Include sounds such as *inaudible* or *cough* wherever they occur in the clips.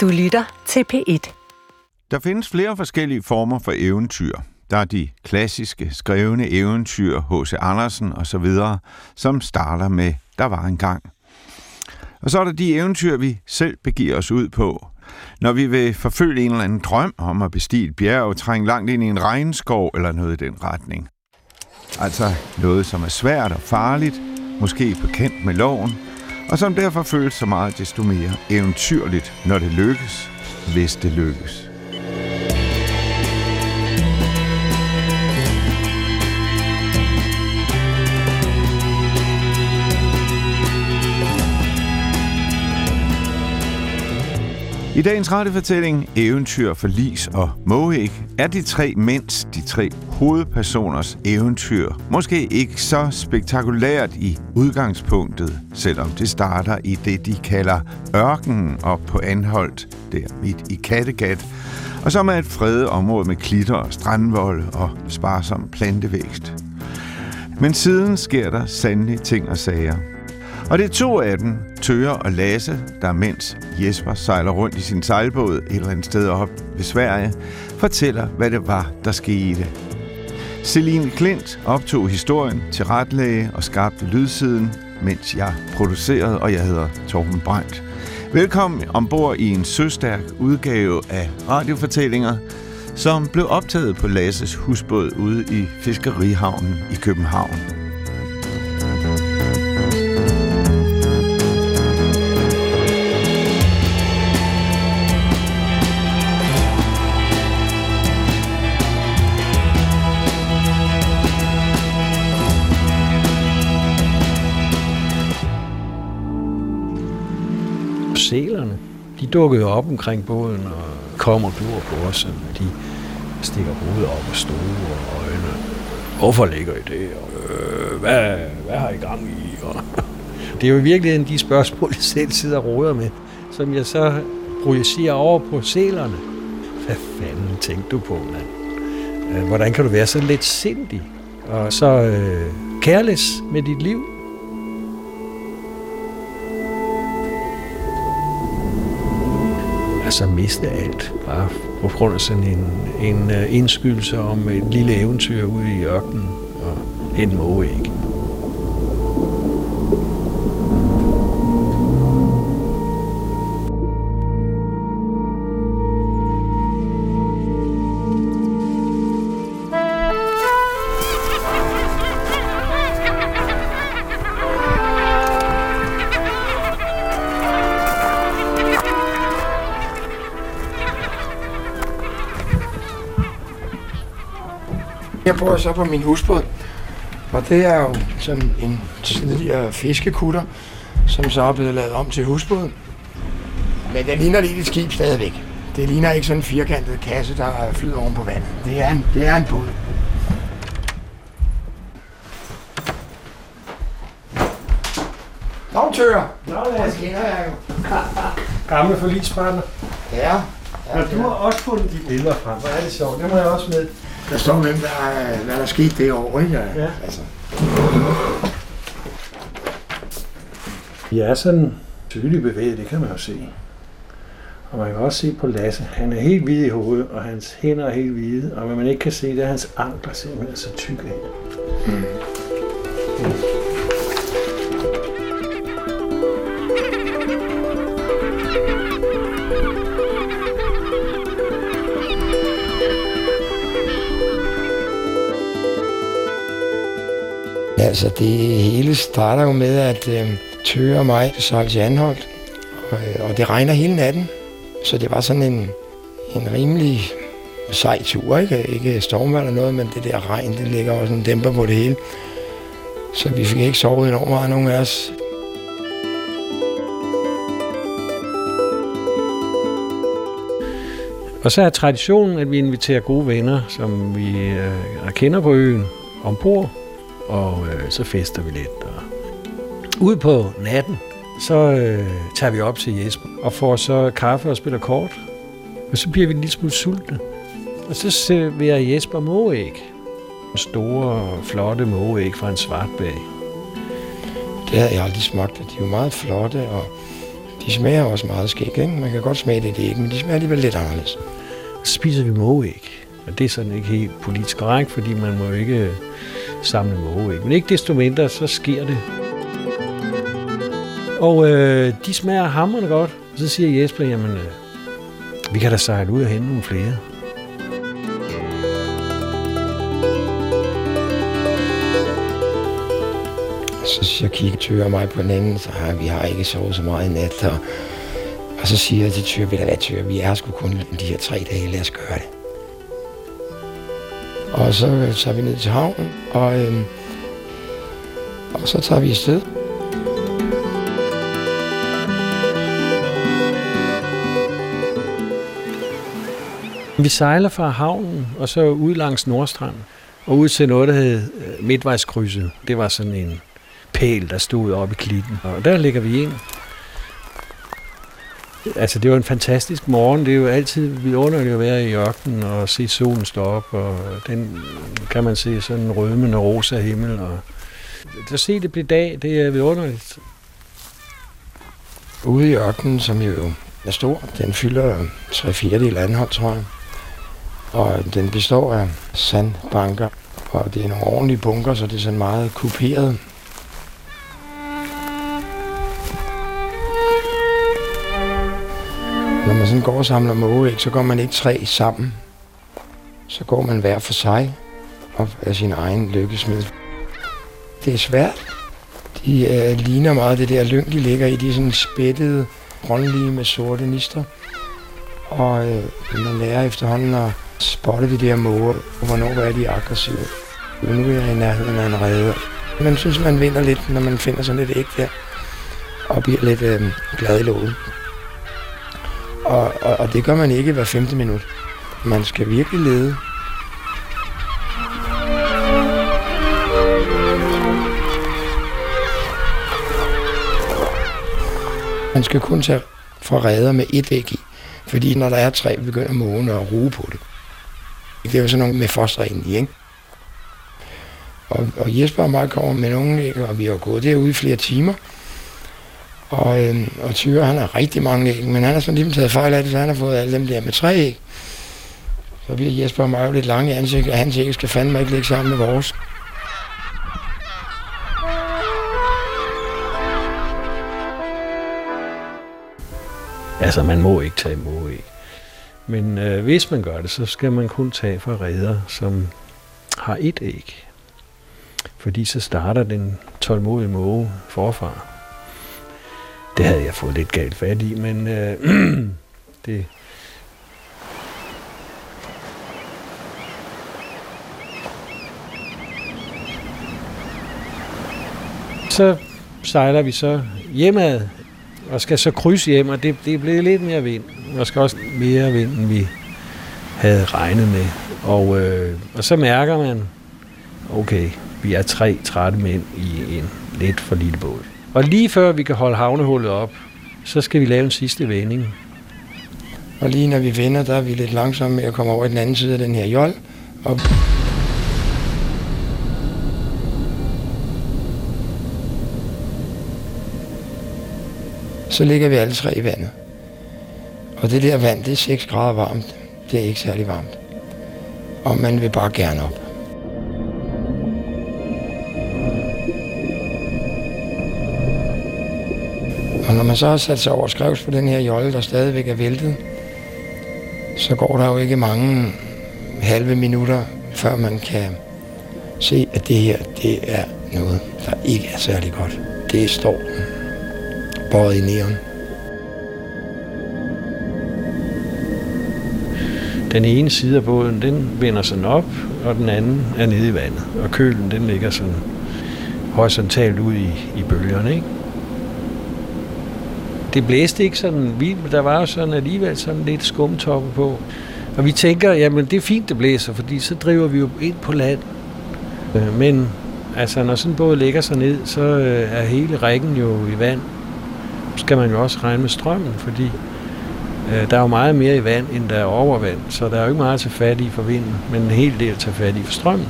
Du lytter til P1. Der findes flere forskellige former for eventyr. Der er de klassiske skrevne eventyr, H.C. Andersen osv., som starter med Der var en gang. Og så er der de eventyr, vi selv begiver os ud på. Når vi vil forfølge en eller anden drøm om at bestige et bjerg og trænge langt ind i en regnskov eller noget i den retning. Altså noget, som er svært og farligt, måske bekendt med loven, og som derfor føles så meget desto mere eventyrligt, når det lykkes, hvis det lykkes. I dagens radiofortælling Eventyr for Lis og Mohik er de tre mænds, de tre hovedpersoners eventyr. Måske ikke så spektakulært i udgangspunktet, selvom det starter i det, de kalder ørkenen op på Anholdt, der midt i Kattegat, og som er et fredet område med klitter og strandvold og sparsom plantevækst. Men siden sker der sandelig ting og sager – og det er to af dem, Tøre og Lasse, der mens Jesper sejler rundt i sin sejlbåd et eller andet sted op ved Sverige, fortæller, hvad det var, der skete. Celine Klint optog historien til retlæge og skabte lydsiden, mens jeg producerede, og jeg hedder Torben Brandt. Velkommen ombord i en søstærk udgave af radiofortællinger, som blev optaget på Lasses husbåd ude i Fiskerihavnen i København. Dukkede op omkring båden og kom og glor på os, og de stikker hovedet op og store øjne. Hvorfor ligger I det? Og, øh, hvad, hvad har I gang i? Og, *laughs* det er jo i virkeligheden de spørgsmål, *laughs* jeg selv sidder og råder med, som jeg så projicerer over på sælerne. Hvad fanden tænkte du på, mand? Øh, hvordan kan du være så lidt sindig og så øh, kærles med dit liv? Altså miste alt, bare på grund af sådan en, en øh, indskydelse om et lille eventyr ude i ørkenen og en mågeæg. ikke. Bor så på min husbåd, og det er jo sådan en tidligere fiskekutter, som så er blevet lavet om til husbåd. Men den ligner lidt et skib stadigvæk. Det ligner ikke sådan en firkantet kasse, der flyder oven på vandet. Det er en, det er en båd. Tør. Nå, Det kender jeg jo. Gamle forlispartner. Ja. Men du har også fundet de billeder frem. Hvor er det sjovt. Det må jeg også med. Der står hvem, der, er- hvad der skete det år, ikke? Ja. Altså, De er sådan tydeligt bevæget, det kan man jo se. Og man kan også se på Lasse. Han er helt hvid i hovedet, og hans hænder er helt hvide. Og hvad man ikke kan se, det er hans ankler simpelthen så tykke af. Altså, det hele starter jo med, at øh, Tøger og mig sejlede til Anholdt, og, øh, og det regner hele natten. Så det var sådan en, en rimelig sej tur, ikke? Ikke stormvand eller noget, men det der regn, det ligger også en dæmper på det hele. Så vi fik ikke sovet enormt meget, nogen af os. Og så er traditionen, at vi inviterer gode venner, som vi øh, kender på øen, ombord, og øh, så fester vi lidt. Og ude på natten, så øh, tager vi op til Jesper og får så kaffe og spiller kort. Og så bliver vi en lille smule sultne. Og så serverer Jesper mågeæg. Store, flotte mågeæg fra en svartbag. Det havde jeg aldrig smagt, de er jo meget flotte, og de smager også meget skæg, ikke? Man kan godt smage det, det ikke, men de smager alligevel lidt anderledes. Så spiser vi mågeæg. Og det er sådan ikke helt politisk korrekt, fordi man må ikke samle mågeæg. Men ikke desto mindre, så sker det. Og øh, de smager hammerne godt. Og så siger Jesper, jamen, øh, vi kan da sejle ud og hente nogle flere. Så siger kigger Tyre mig på den anden, så har vi har ikke sovet så meget i nat. Og, og så siger jeg til Tyre, ved du hvad Tyre, vi er sgu kun de her tre dage, lad os gøre det. Og så øh, tager vi ned til havnen, og, øh, og så tager vi afsted. Vi sejler fra havnen, og så ud langs Nordstranden og ud til noget, der hed øh, Midtvejskrydset. Det var sådan en pæl, der stod oppe i klitten, og der ligger vi ind. Altså, det var en fantastisk morgen. Det er jo altid vidunderligt at være i ørkenen og se solen stå op, og den kan man se sådan en rødmende rosa himmel. Og at se det blive dag, det er vidunderligt. Ude i ørkenen, som jo er stor, den fylder 3 fjerdedel anhold, tror jeg. Og den består af sandbanker, og det er nogle ordentlige bunker, så det er sådan meget kuperet. Når man sådan går og samler mågeæg, så går man ikke tre sammen. Så går man hver for sig og er sin egen lykkesmed. Det er svært. De øh, ligner meget det der lyng, de ligger i. De er sådan spættede, grønlige med sorte nister. Og øh, man lærer efterhånden at spotte de der måger, og hvornår er de aggressive. Nu er jeg i nærheden af en redde. Man synes, man vinder lidt, når man finder sådan lidt æg der, og bliver lidt øh, glad i låget. Og, og, og det gør man ikke hver femte minut. Man skal virkelig lede. Man skal kun tage fra redder med et æg i. Fordi når der er tre, begynder mågen at ruge på det. Det er jo sådan nogle med foster ind i, ikke? Og, og Jesper og mig kommer med nogle æg, og vi har gået derude i flere timer. Og, øh, og Tyre, han har rigtig mange æg, men han har sådan lige taget fejl af det, så han har fået alle dem der med tre æg. Så bliver Jesper og mig jo lidt lange i ansigtet, og hans æg skal fandme ikke ligge sammen med vores. Altså, man må ikke tage mågeæg. Men øh, hvis man gør det, så skal man kun tage fra redder, som har et æg. Fordi så starter den tålmodige måge forfra. Det havde jeg fået lidt galt fat i, men øh, *clears throat* det... Så sejler vi så hjemad og skal så krydse hjem, og det, det er blevet lidt mere vind. Der skal også mere vind, end vi havde regnet med. Og, øh, og så mærker man, okay, vi er tre trætte mænd i en lidt for lille båd. Og lige før vi kan holde havnehullet op, så skal vi lave en sidste vending. Og lige når vi vender, der er vi lidt langsomme med at komme over i den anden side af den her jold. Og så ligger vi alle tre i vandet. Og det der vand, det er 6 grader varmt. Det er ikke særlig varmt. Og man vil bare gerne op. Og når man så har sat sig over skrevs på den her jolle, der stadigvæk er væltet, så går der jo ikke mange halve minutter, før man kan se, at det her, det er noget, der ikke er særlig godt. Det står stormen, i neon. Den ene side af båden, den vender sådan op, og den anden er nede i vandet. Og kølen, den ligger sådan horisontalt ud i, i bølgerne, ikke? Det blæste ikke sådan vildt, men der var jo sådan alligevel sådan lidt skumtoppe på. Og vi tænker, jamen det er fint, det blæser, fordi så driver vi jo ind på land. Øh, men altså, når sådan en båd lægger sig ned, så øh, er hele rækken jo i vand. Så skal man jo også regne med strømmen, fordi øh, der er jo meget mere i vand, end der er over vand. Så der er jo ikke meget at tage fat i for vinden, men en hel del at tage fat i for strømmen.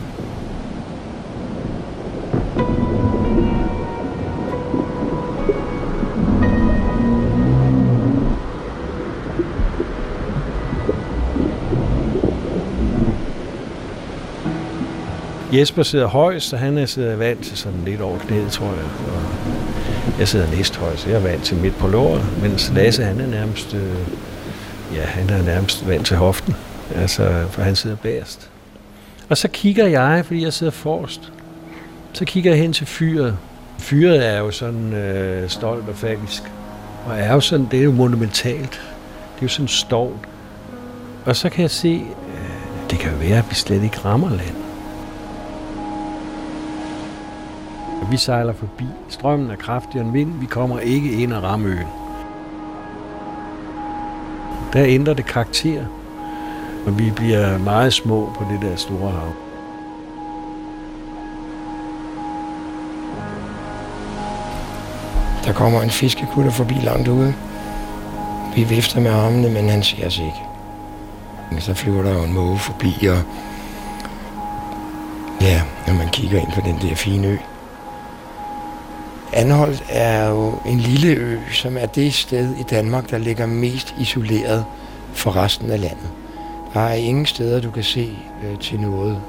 Jesper sidder højst, så han er sidder vant til sådan lidt over knæet, tror jeg. Og jeg sidder næst højst, jeg er vant til midt på låret, mens Lasse han er nærmest, øh, ja, han er nærmest vant til hoften, altså, for han sidder bagerst. Og så kigger jeg, fordi jeg sidder forrest, så kigger jeg hen til fyret. Fyret er jo sådan øh, stolt og falsk, og er jo sådan, det er jo monumentalt. Det er jo sådan stolt. Og så kan jeg se, øh, det kan jo være, at vi slet ikke rammer land. Vi sejler forbi. Strømmen er kraftig og en vind. Vi kommer ikke ind og rammer øen. Der ændrer det karakter, og vi bliver meget små på det der store hav. Der kommer en fiskekutter forbi langt ude. Vi vifter med armene, men han ser os ikke. Men Så flyver der jo en måge forbi, og ja, når man kigger ind på den der fine ø. Anholdt er jo en lille ø, som er det sted i Danmark, der ligger mest isoleret fra resten af landet. Der er ingen steder, du kan se øh, til noget.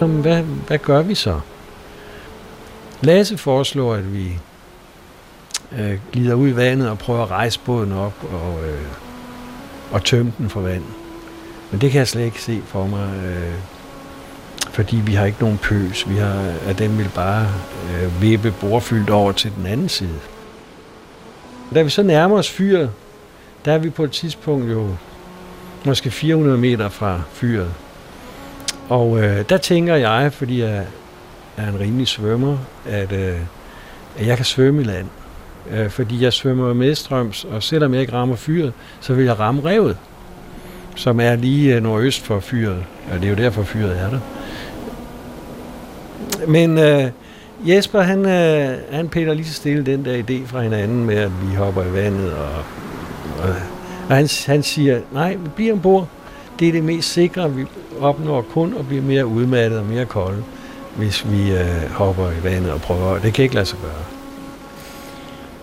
Jamen, hvad, hvad gør vi så? Lasse foreslår, at vi øh, glider ud i vandet og prøver at rejse båden op og, øh, og tømme den for vand. Men det kan jeg slet ikke se for mig, øh, fordi vi har ikke nogen pøs. Vi har, at den vil bare øh, vippe bordfyldt over til den anden side. Da vi så nærmer os fyret, der er vi på et tidspunkt jo måske 400 meter fra fyret. Og øh, der tænker jeg, fordi jeg er en rimelig svømmer, at, øh, at jeg kan svømme i land. Øh, fordi jeg svømmer medstrøms, og selvom jeg ikke rammer fyret, så vil jeg ramme revet, som er lige øh, nordøst for fyret. og det er jo derfor fyret er der. Men øh, Jesper, han, øh, han piller lige så stille den der idé fra hinanden med, at vi hopper i vandet, og, og, og han, han siger, nej, vi bliver ombord. Det er det mest sikre. Vi opnår kun at blive mere udmattet og mere kolde, hvis vi øh, hopper i vandet og prøver. Det kan ikke lade sig gøre.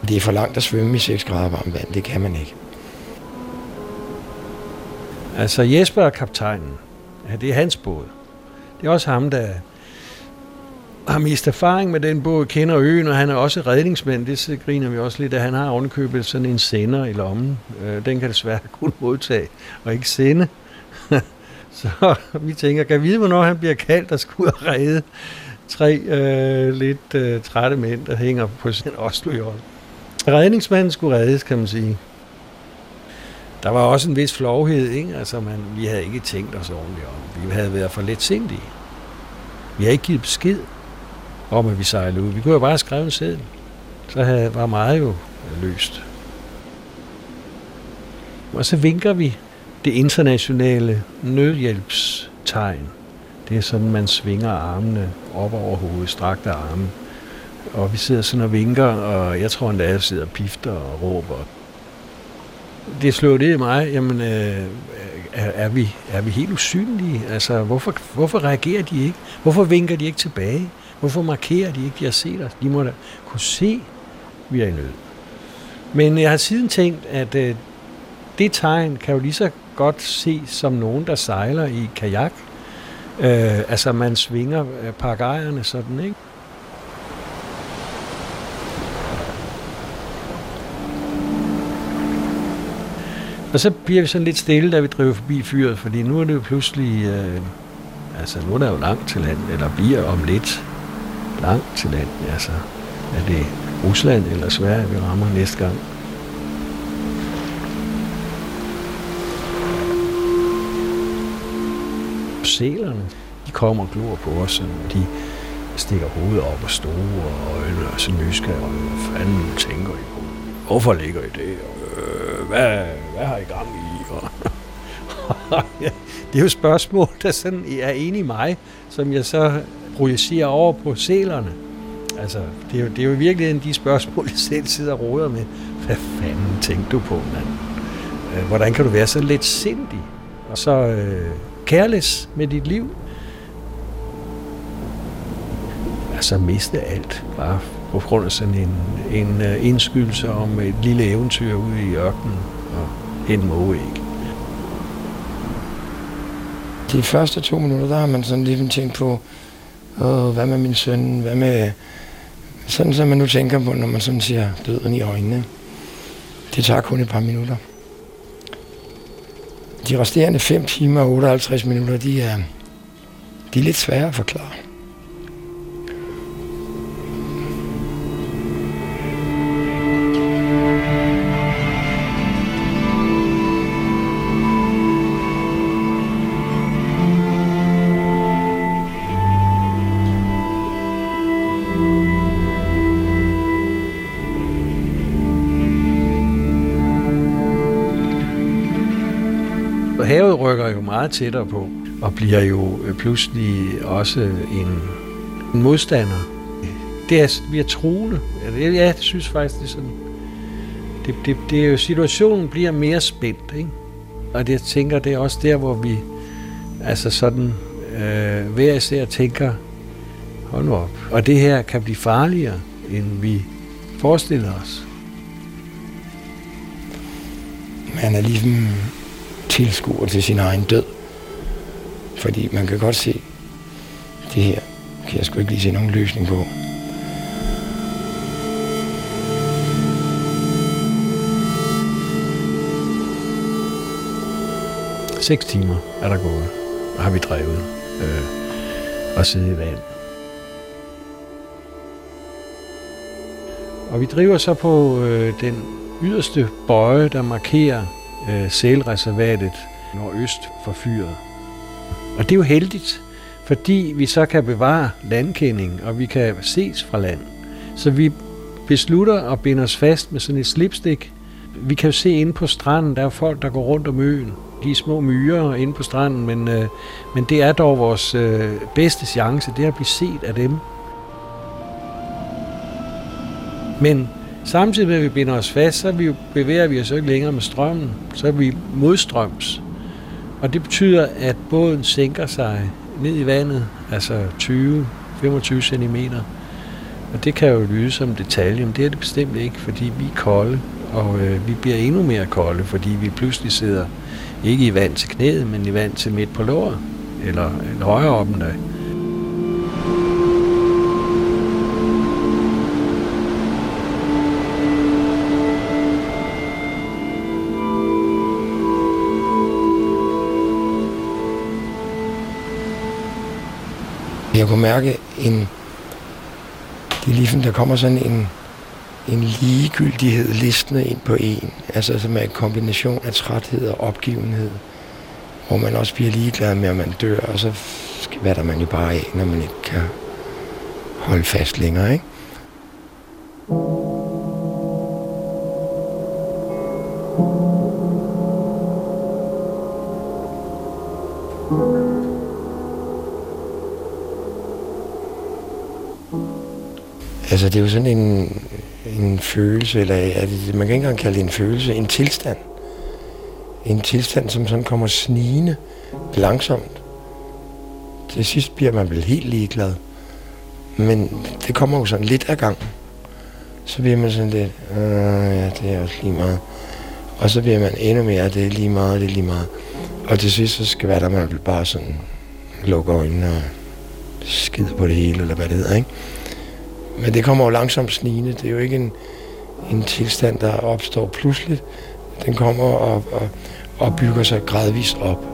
Det er for langt at svømme i 6 grader varmt vand. Det kan man ikke. Altså Jesper er kaptajnen. Ja, det er hans båd. Det er også ham, der har mest erfaring med den båd, kender øen, og han er også redningsmand. Det griner vi også lidt, at han har ovenkøbet sådan en sender i lommen. Øh, den kan desværre *laughs* kun modtage og ikke sende. *laughs* Så *laughs* vi tænker, kan vi vide, hvornår han bliver kaldt og skulle redde tre øh, lidt øh, trætte mænd, der hænger på sin oslo Redningsmanden skulle reddes, kan man sige. Der var også en vis flovhed, ikke? Altså, man, vi havde ikke tænkt os ordentligt om. Vi havde været for lidt sindige. Vi havde ikke givet besked om, at vi sejlede ud. Vi kunne jo bare skrive en seddel. Så havde, var meget jo løst. Og så vinker vi det internationale nødhjælpstegn. Det er sådan, man svinger armene op over hovedet, strakte arme. Og vi sidder sådan og vinker, og jeg tror endda, jeg sidder og pifter og råber. Det slår det i mig, jamen, øh, er, er, vi, er vi helt usynlige? Altså, hvorfor, hvorfor reagerer de ikke? Hvorfor vinker de ikke tilbage? Hvorfor markerer de ikke, de har set os? De må da kunne se, at vi er i nød. Men jeg har siden tænkt, at øh, det tegn kan jo lige så godt se som nogen, der sejler i kajak. Øh, altså man svinger øh, sådan, ikke? Og så bliver vi sådan lidt stille, da vi driver forbi fyret, fordi nu er det jo pludselig, øh, altså nu er der jo langt til land, eller bliver om lidt langt til land. Altså, er det Rusland eller Sverige, vi rammer næste gang? Sælerne, de kommer og glor på os, og de stikker hovedet op og store øjne og så nysgerrige. Hvad fanden tænker I på? Hvorfor ligger I det? Og hvad, hvad har I gang i? Og *laughs* det er jo spørgsmål, der sådan er enig i mig, som jeg så projicerer over på sælerne. Altså, det er, jo, det er jo virkelig en de spørgsmål, jeg selv sidder og råder med. Hvad fanden tænkte du på, mand? Øh, hvordan kan du være så lidt sindig? Og så øh, careless med dit liv? altså miste alt, bare på grund af sådan en, en uh, indskydelse om et lille eventyr ude i ørkenen og en mågeæg. De første to minutter, der har man sådan lidt tænkt på, Åh, hvad med min søn, hvad med... Sådan som man nu tænker på, når man sådan siger døden i øjnene. Det tager kun et par minutter. De resterende 5 timer og 58 minutter, de er, de er lidt svære at forklare. Havet rykker jo meget tættere på, og bliver jo øh, pludselig også en, en modstander. Det er, vi er truende. Ja, jeg synes faktisk, det er sådan. Det, det, det er jo, situationen bliver mere spændt, ikke? Og det, jeg tænker, det er også der, hvor vi altså sådan øh, hver især tænker, hold nu op. Og det her kan blive farligere, end vi forestiller os. Man er ligesom tilskuer til sin egen død. Fordi man kan godt se, det her kan jeg sgu ikke lige se nogen løsning på. Seks timer er der gået, og har vi drevet øh, og siddet i vand. Og vi driver så på øh, den yderste bøje, der markerer øh, sælreservatet nordøst for fyret. Og det er jo heldigt, fordi vi så kan bevare landkending, og vi kan ses fra land. Så vi beslutter at binde os fast med sådan et slipstik. Vi kan jo se inde på stranden, der er folk, der går rundt om øen. De er små myrer inde på stranden, men, øh, men det er dog vores øh, bedste chance, det er at blive set af dem. Men Samtidig med, at vi binder os fast, så vi, bevæger vi os ikke længere med strømmen. Så er vi modstrøms. Og det betyder, at båden sænker sig ned i vandet, altså 20-25 cm. Og det kan jo lyde som detalje, men det er det bestemt ikke, fordi vi er kolde, og øh, vi bliver endnu mere kolde, fordi vi pludselig sidder ikke i vand til knæet, men i vand til midt på låret, eller, eller højere op end det. Jeg kunne mærke en... Det er ligesom, der kommer sådan en, en ligegyldighed listende ind på en. Altså som er en kombination af træthed og opgivenhed. Hvor man også bliver ligeglad med, at man dør, og så der man jo bare af, når man ikke kan holde fast længere, ikke? Altså, det er jo sådan en, en følelse, eller er det, man kan ikke engang kalde det en følelse, en tilstand. En tilstand, som sådan kommer snigende langsomt. Til sidst bliver man vel helt ligeglad. Men det kommer jo sådan lidt ad gangen. Så bliver man sådan lidt, øh, ja, det er også lige meget. Og så bliver man endnu mere, det er lige meget, det er lige meget. Og til sidst, så skal være der, man vil bare sådan lukke øjnene og skide på det hele, eller hvad det hedder, ikke? Men det kommer jo langsomt snigende. Det er jo ikke en, en tilstand, der opstår pludseligt. Den kommer og, og, og bygger sig gradvist op.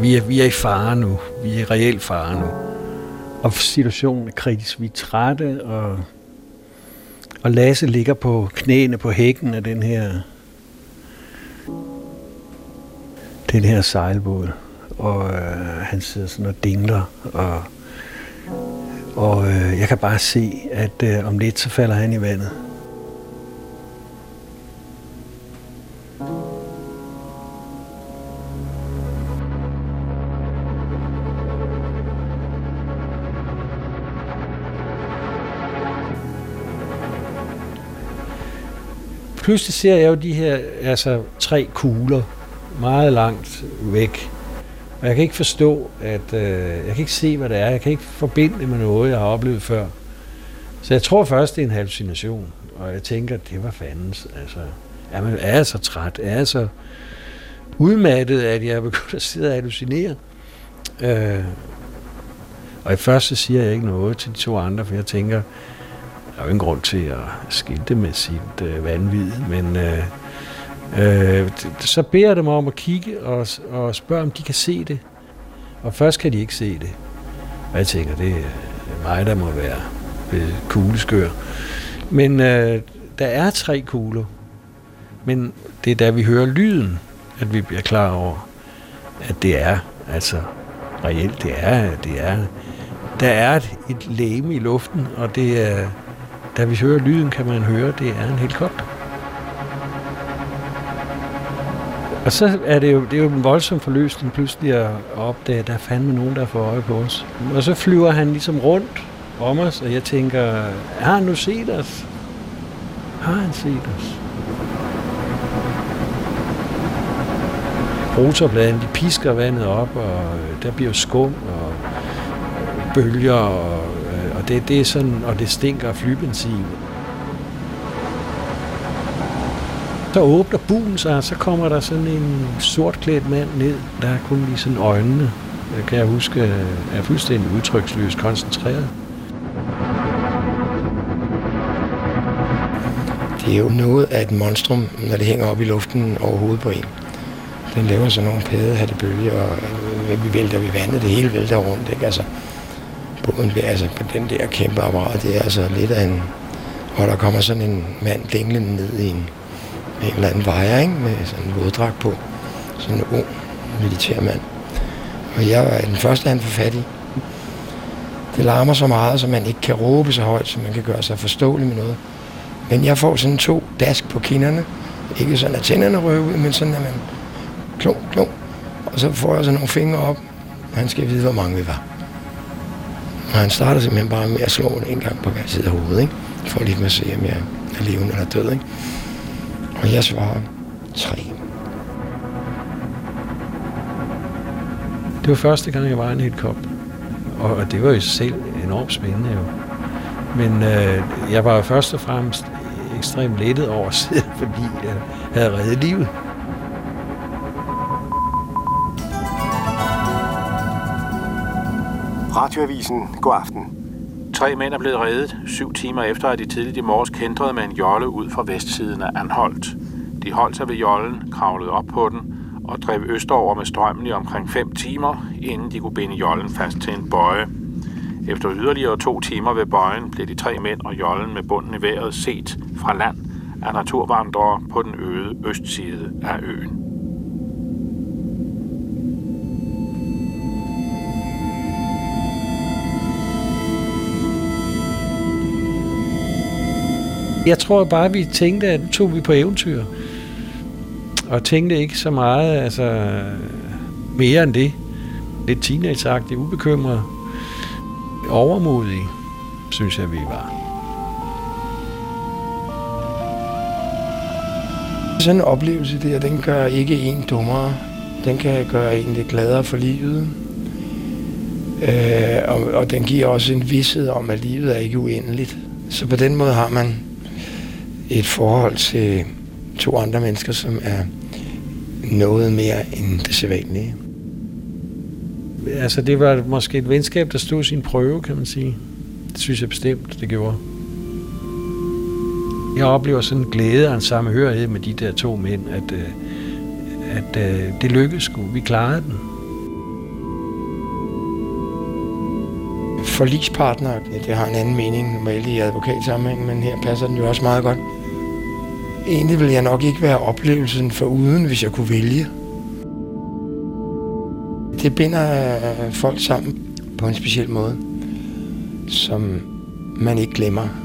Vi er, vi er i fare nu. Vi er i reel fare nu. Og situationen er kritisk. Vi er trætte, og og Lasse ligger på knæene på hækken af den her den her sejlbåd. Og øh, han sidder sådan og dingler. Og, og øh, jeg kan bare se, at øh, om lidt så falder han i vandet. Pludselig ser jeg jo de her altså, tre kugler meget langt væk. Og jeg kan ikke forstå, at øh, jeg kan ikke se, hvad det er. Jeg kan ikke forbinde det med noget, jeg har oplevet før. Så jeg tror først, det er en hallucination. Og jeg tænker, det var fandens. Altså, er, man, er jeg så træt? Er jeg så udmattet, at jeg er begyndt at sidde og hallucinere? Øh, og i første siger jeg ikke noget til de to andre, for jeg tænker, der er jo ingen grund til at skilte med sit øh, vanvid, men øh, øh, så beder jeg dem om at kigge og, og spørge, om de kan se det. Og først kan de ikke se det. Og jeg tænker, det er mig, der må være kugleskør. Men øh, der er tre kugler. Men det er da vi hører lyden, at vi bliver klar over, at det er altså reelt, det er, det er der er et, et læme i luften, og det er, da vi hører lyden, kan man høre, det er en helikopter. Og så er det jo, det er jo en voldsom forløsning pludselig at opdage, at der er fandme nogen, der får øje på os. Og så flyver han ligesom rundt om os, og jeg tænker, har han nu set os? Har han set os? Rotorbladene, de pisker vandet op, og der bliver skum, og bølger, og, og det, det er sådan, og det stinker af flybenzin. Så åbner buen sig, og så kommer der sådan en sortklædt mand ned. Der er kun lige sådan øjnene, kan jeg huske, øh, er fuldstændig udtryksløst koncentreret. Det er jo noget af et monstrum, når det hænger op i luften over hovedet på en. Den laver sådan nogle paddehattebølger, og vi vælter vi vandet, det hele vælter rundt. Ikke? Altså, båden, altså på den der kæmpe apparat, det er altså lidt af en... Og der kommer sådan en mand dinglende ned i en, en eller anden vejer, ikke? med sådan en våddragt på. Sådan en ung militærmand. Og jeg er den første, han får fat i. Det larmer så meget, så man ikke kan råbe så højt, så man kan gøre sig forståelig med noget. Men jeg får sådan to dask på kinderne. Ikke sådan, at tænderne rører ud, men sådan, at man klunk, klunk. Og så får jeg sådan nogle fingre op. Han skal vide, hvor mange vi var. Og han starter simpelthen bare med at slå en gang på hver side af hovedet, ikke? for lige at se, om jeg er levende eller død. Ikke? Og jeg svarer tre. Det var første gang, jeg var i en helikop. Og det var jo selv enormt spændende jo. Men øh, jeg var først og fremmest ekstremt lettet over at sidde, *laughs* fordi jeg havde reddet livet. Radioavisen. God aften. Tre mænd er blevet reddet, syv timer efter, at de tidligt i morges kendrede med en jolle ud fra vestsiden af Anholdt. De holdt sig ved jollen, kravlede op på den og drev østover med strømmen i omkring 5 timer, inden de kunne binde jollen fast til en bøje. Efter yderligere to timer ved bøjen blev de tre mænd og jollen med bunden i vejret set fra land af naturvandrere på den øde østside af øen. Jeg tror bare, vi tænkte, at nu tog vi på eventyr. Og tænkte ikke så meget, altså mere end det. Lidt teenageagtigt, ubekymret, Overmodige, synes jeg, vi var. Sådan en oplevelse der, den gør ikke en dummere. Den kan gøre en lidt gladere for livet. Øh, og, og den giver også en vidshed om, at livet er ikke uendeligt. Så på den måde har man et forhold til to andre mennesker, som er noget mere end det sædvanlige. Altså, det var måske et venskab, der stod sin prøve, kan man sige. Det synes jeg bestemt, det gjorde. Jeg oplever sådan en glæde og en sammenhørighed med de der to mænd, at, øh, at, at øh, det lykkedes sgu. Vi klarede den. Forlispartner, det har en anden mening normalt i advokatsammenhæng, men her passer den jo også meget godt. Egentlig ville jeg nok ikke være oplevelsen for uden, hvis jeg kunne vælge. Det binder øh, folk sammen på en speciel måde, som man ikke glemmer.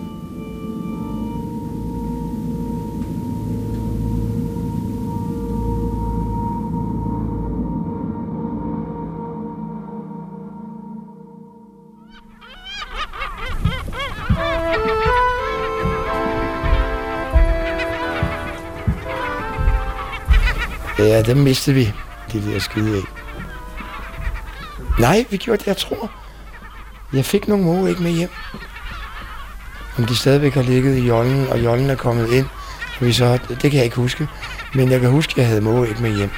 Ja, dem mistede vi, det der skide af. Nej, vi gjorde det, jeg tror. Jeg fik nogle måge ikke med hjem. Om de stadigvæk har ligget i jollen, og jollen er kommet ind, vi så, det kan jeg ikke huske. Men jeg kan huske, at jeg havde måge ikke med hjem.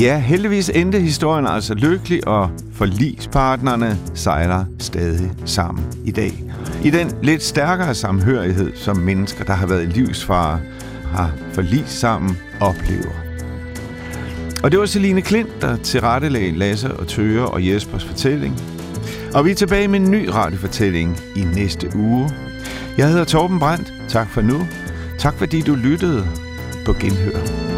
Ja, heldigvis endte historien altså lykkelig, og forlispartnerne sejler stadig sammen i dag. I den lidt stærkere samhørighed, som mennesker, der har været i livsfare, har forlis sammen, oplever. Og det var Celine Klint, der tilrettelagde Lasse og Tøre og Jespers fortælling. Og vi er tilbage med en ny radiofortælling i næste uge. Jeg hedder Torben Brandt. Tak for nu. Tak fordi du lyttede på Genhør.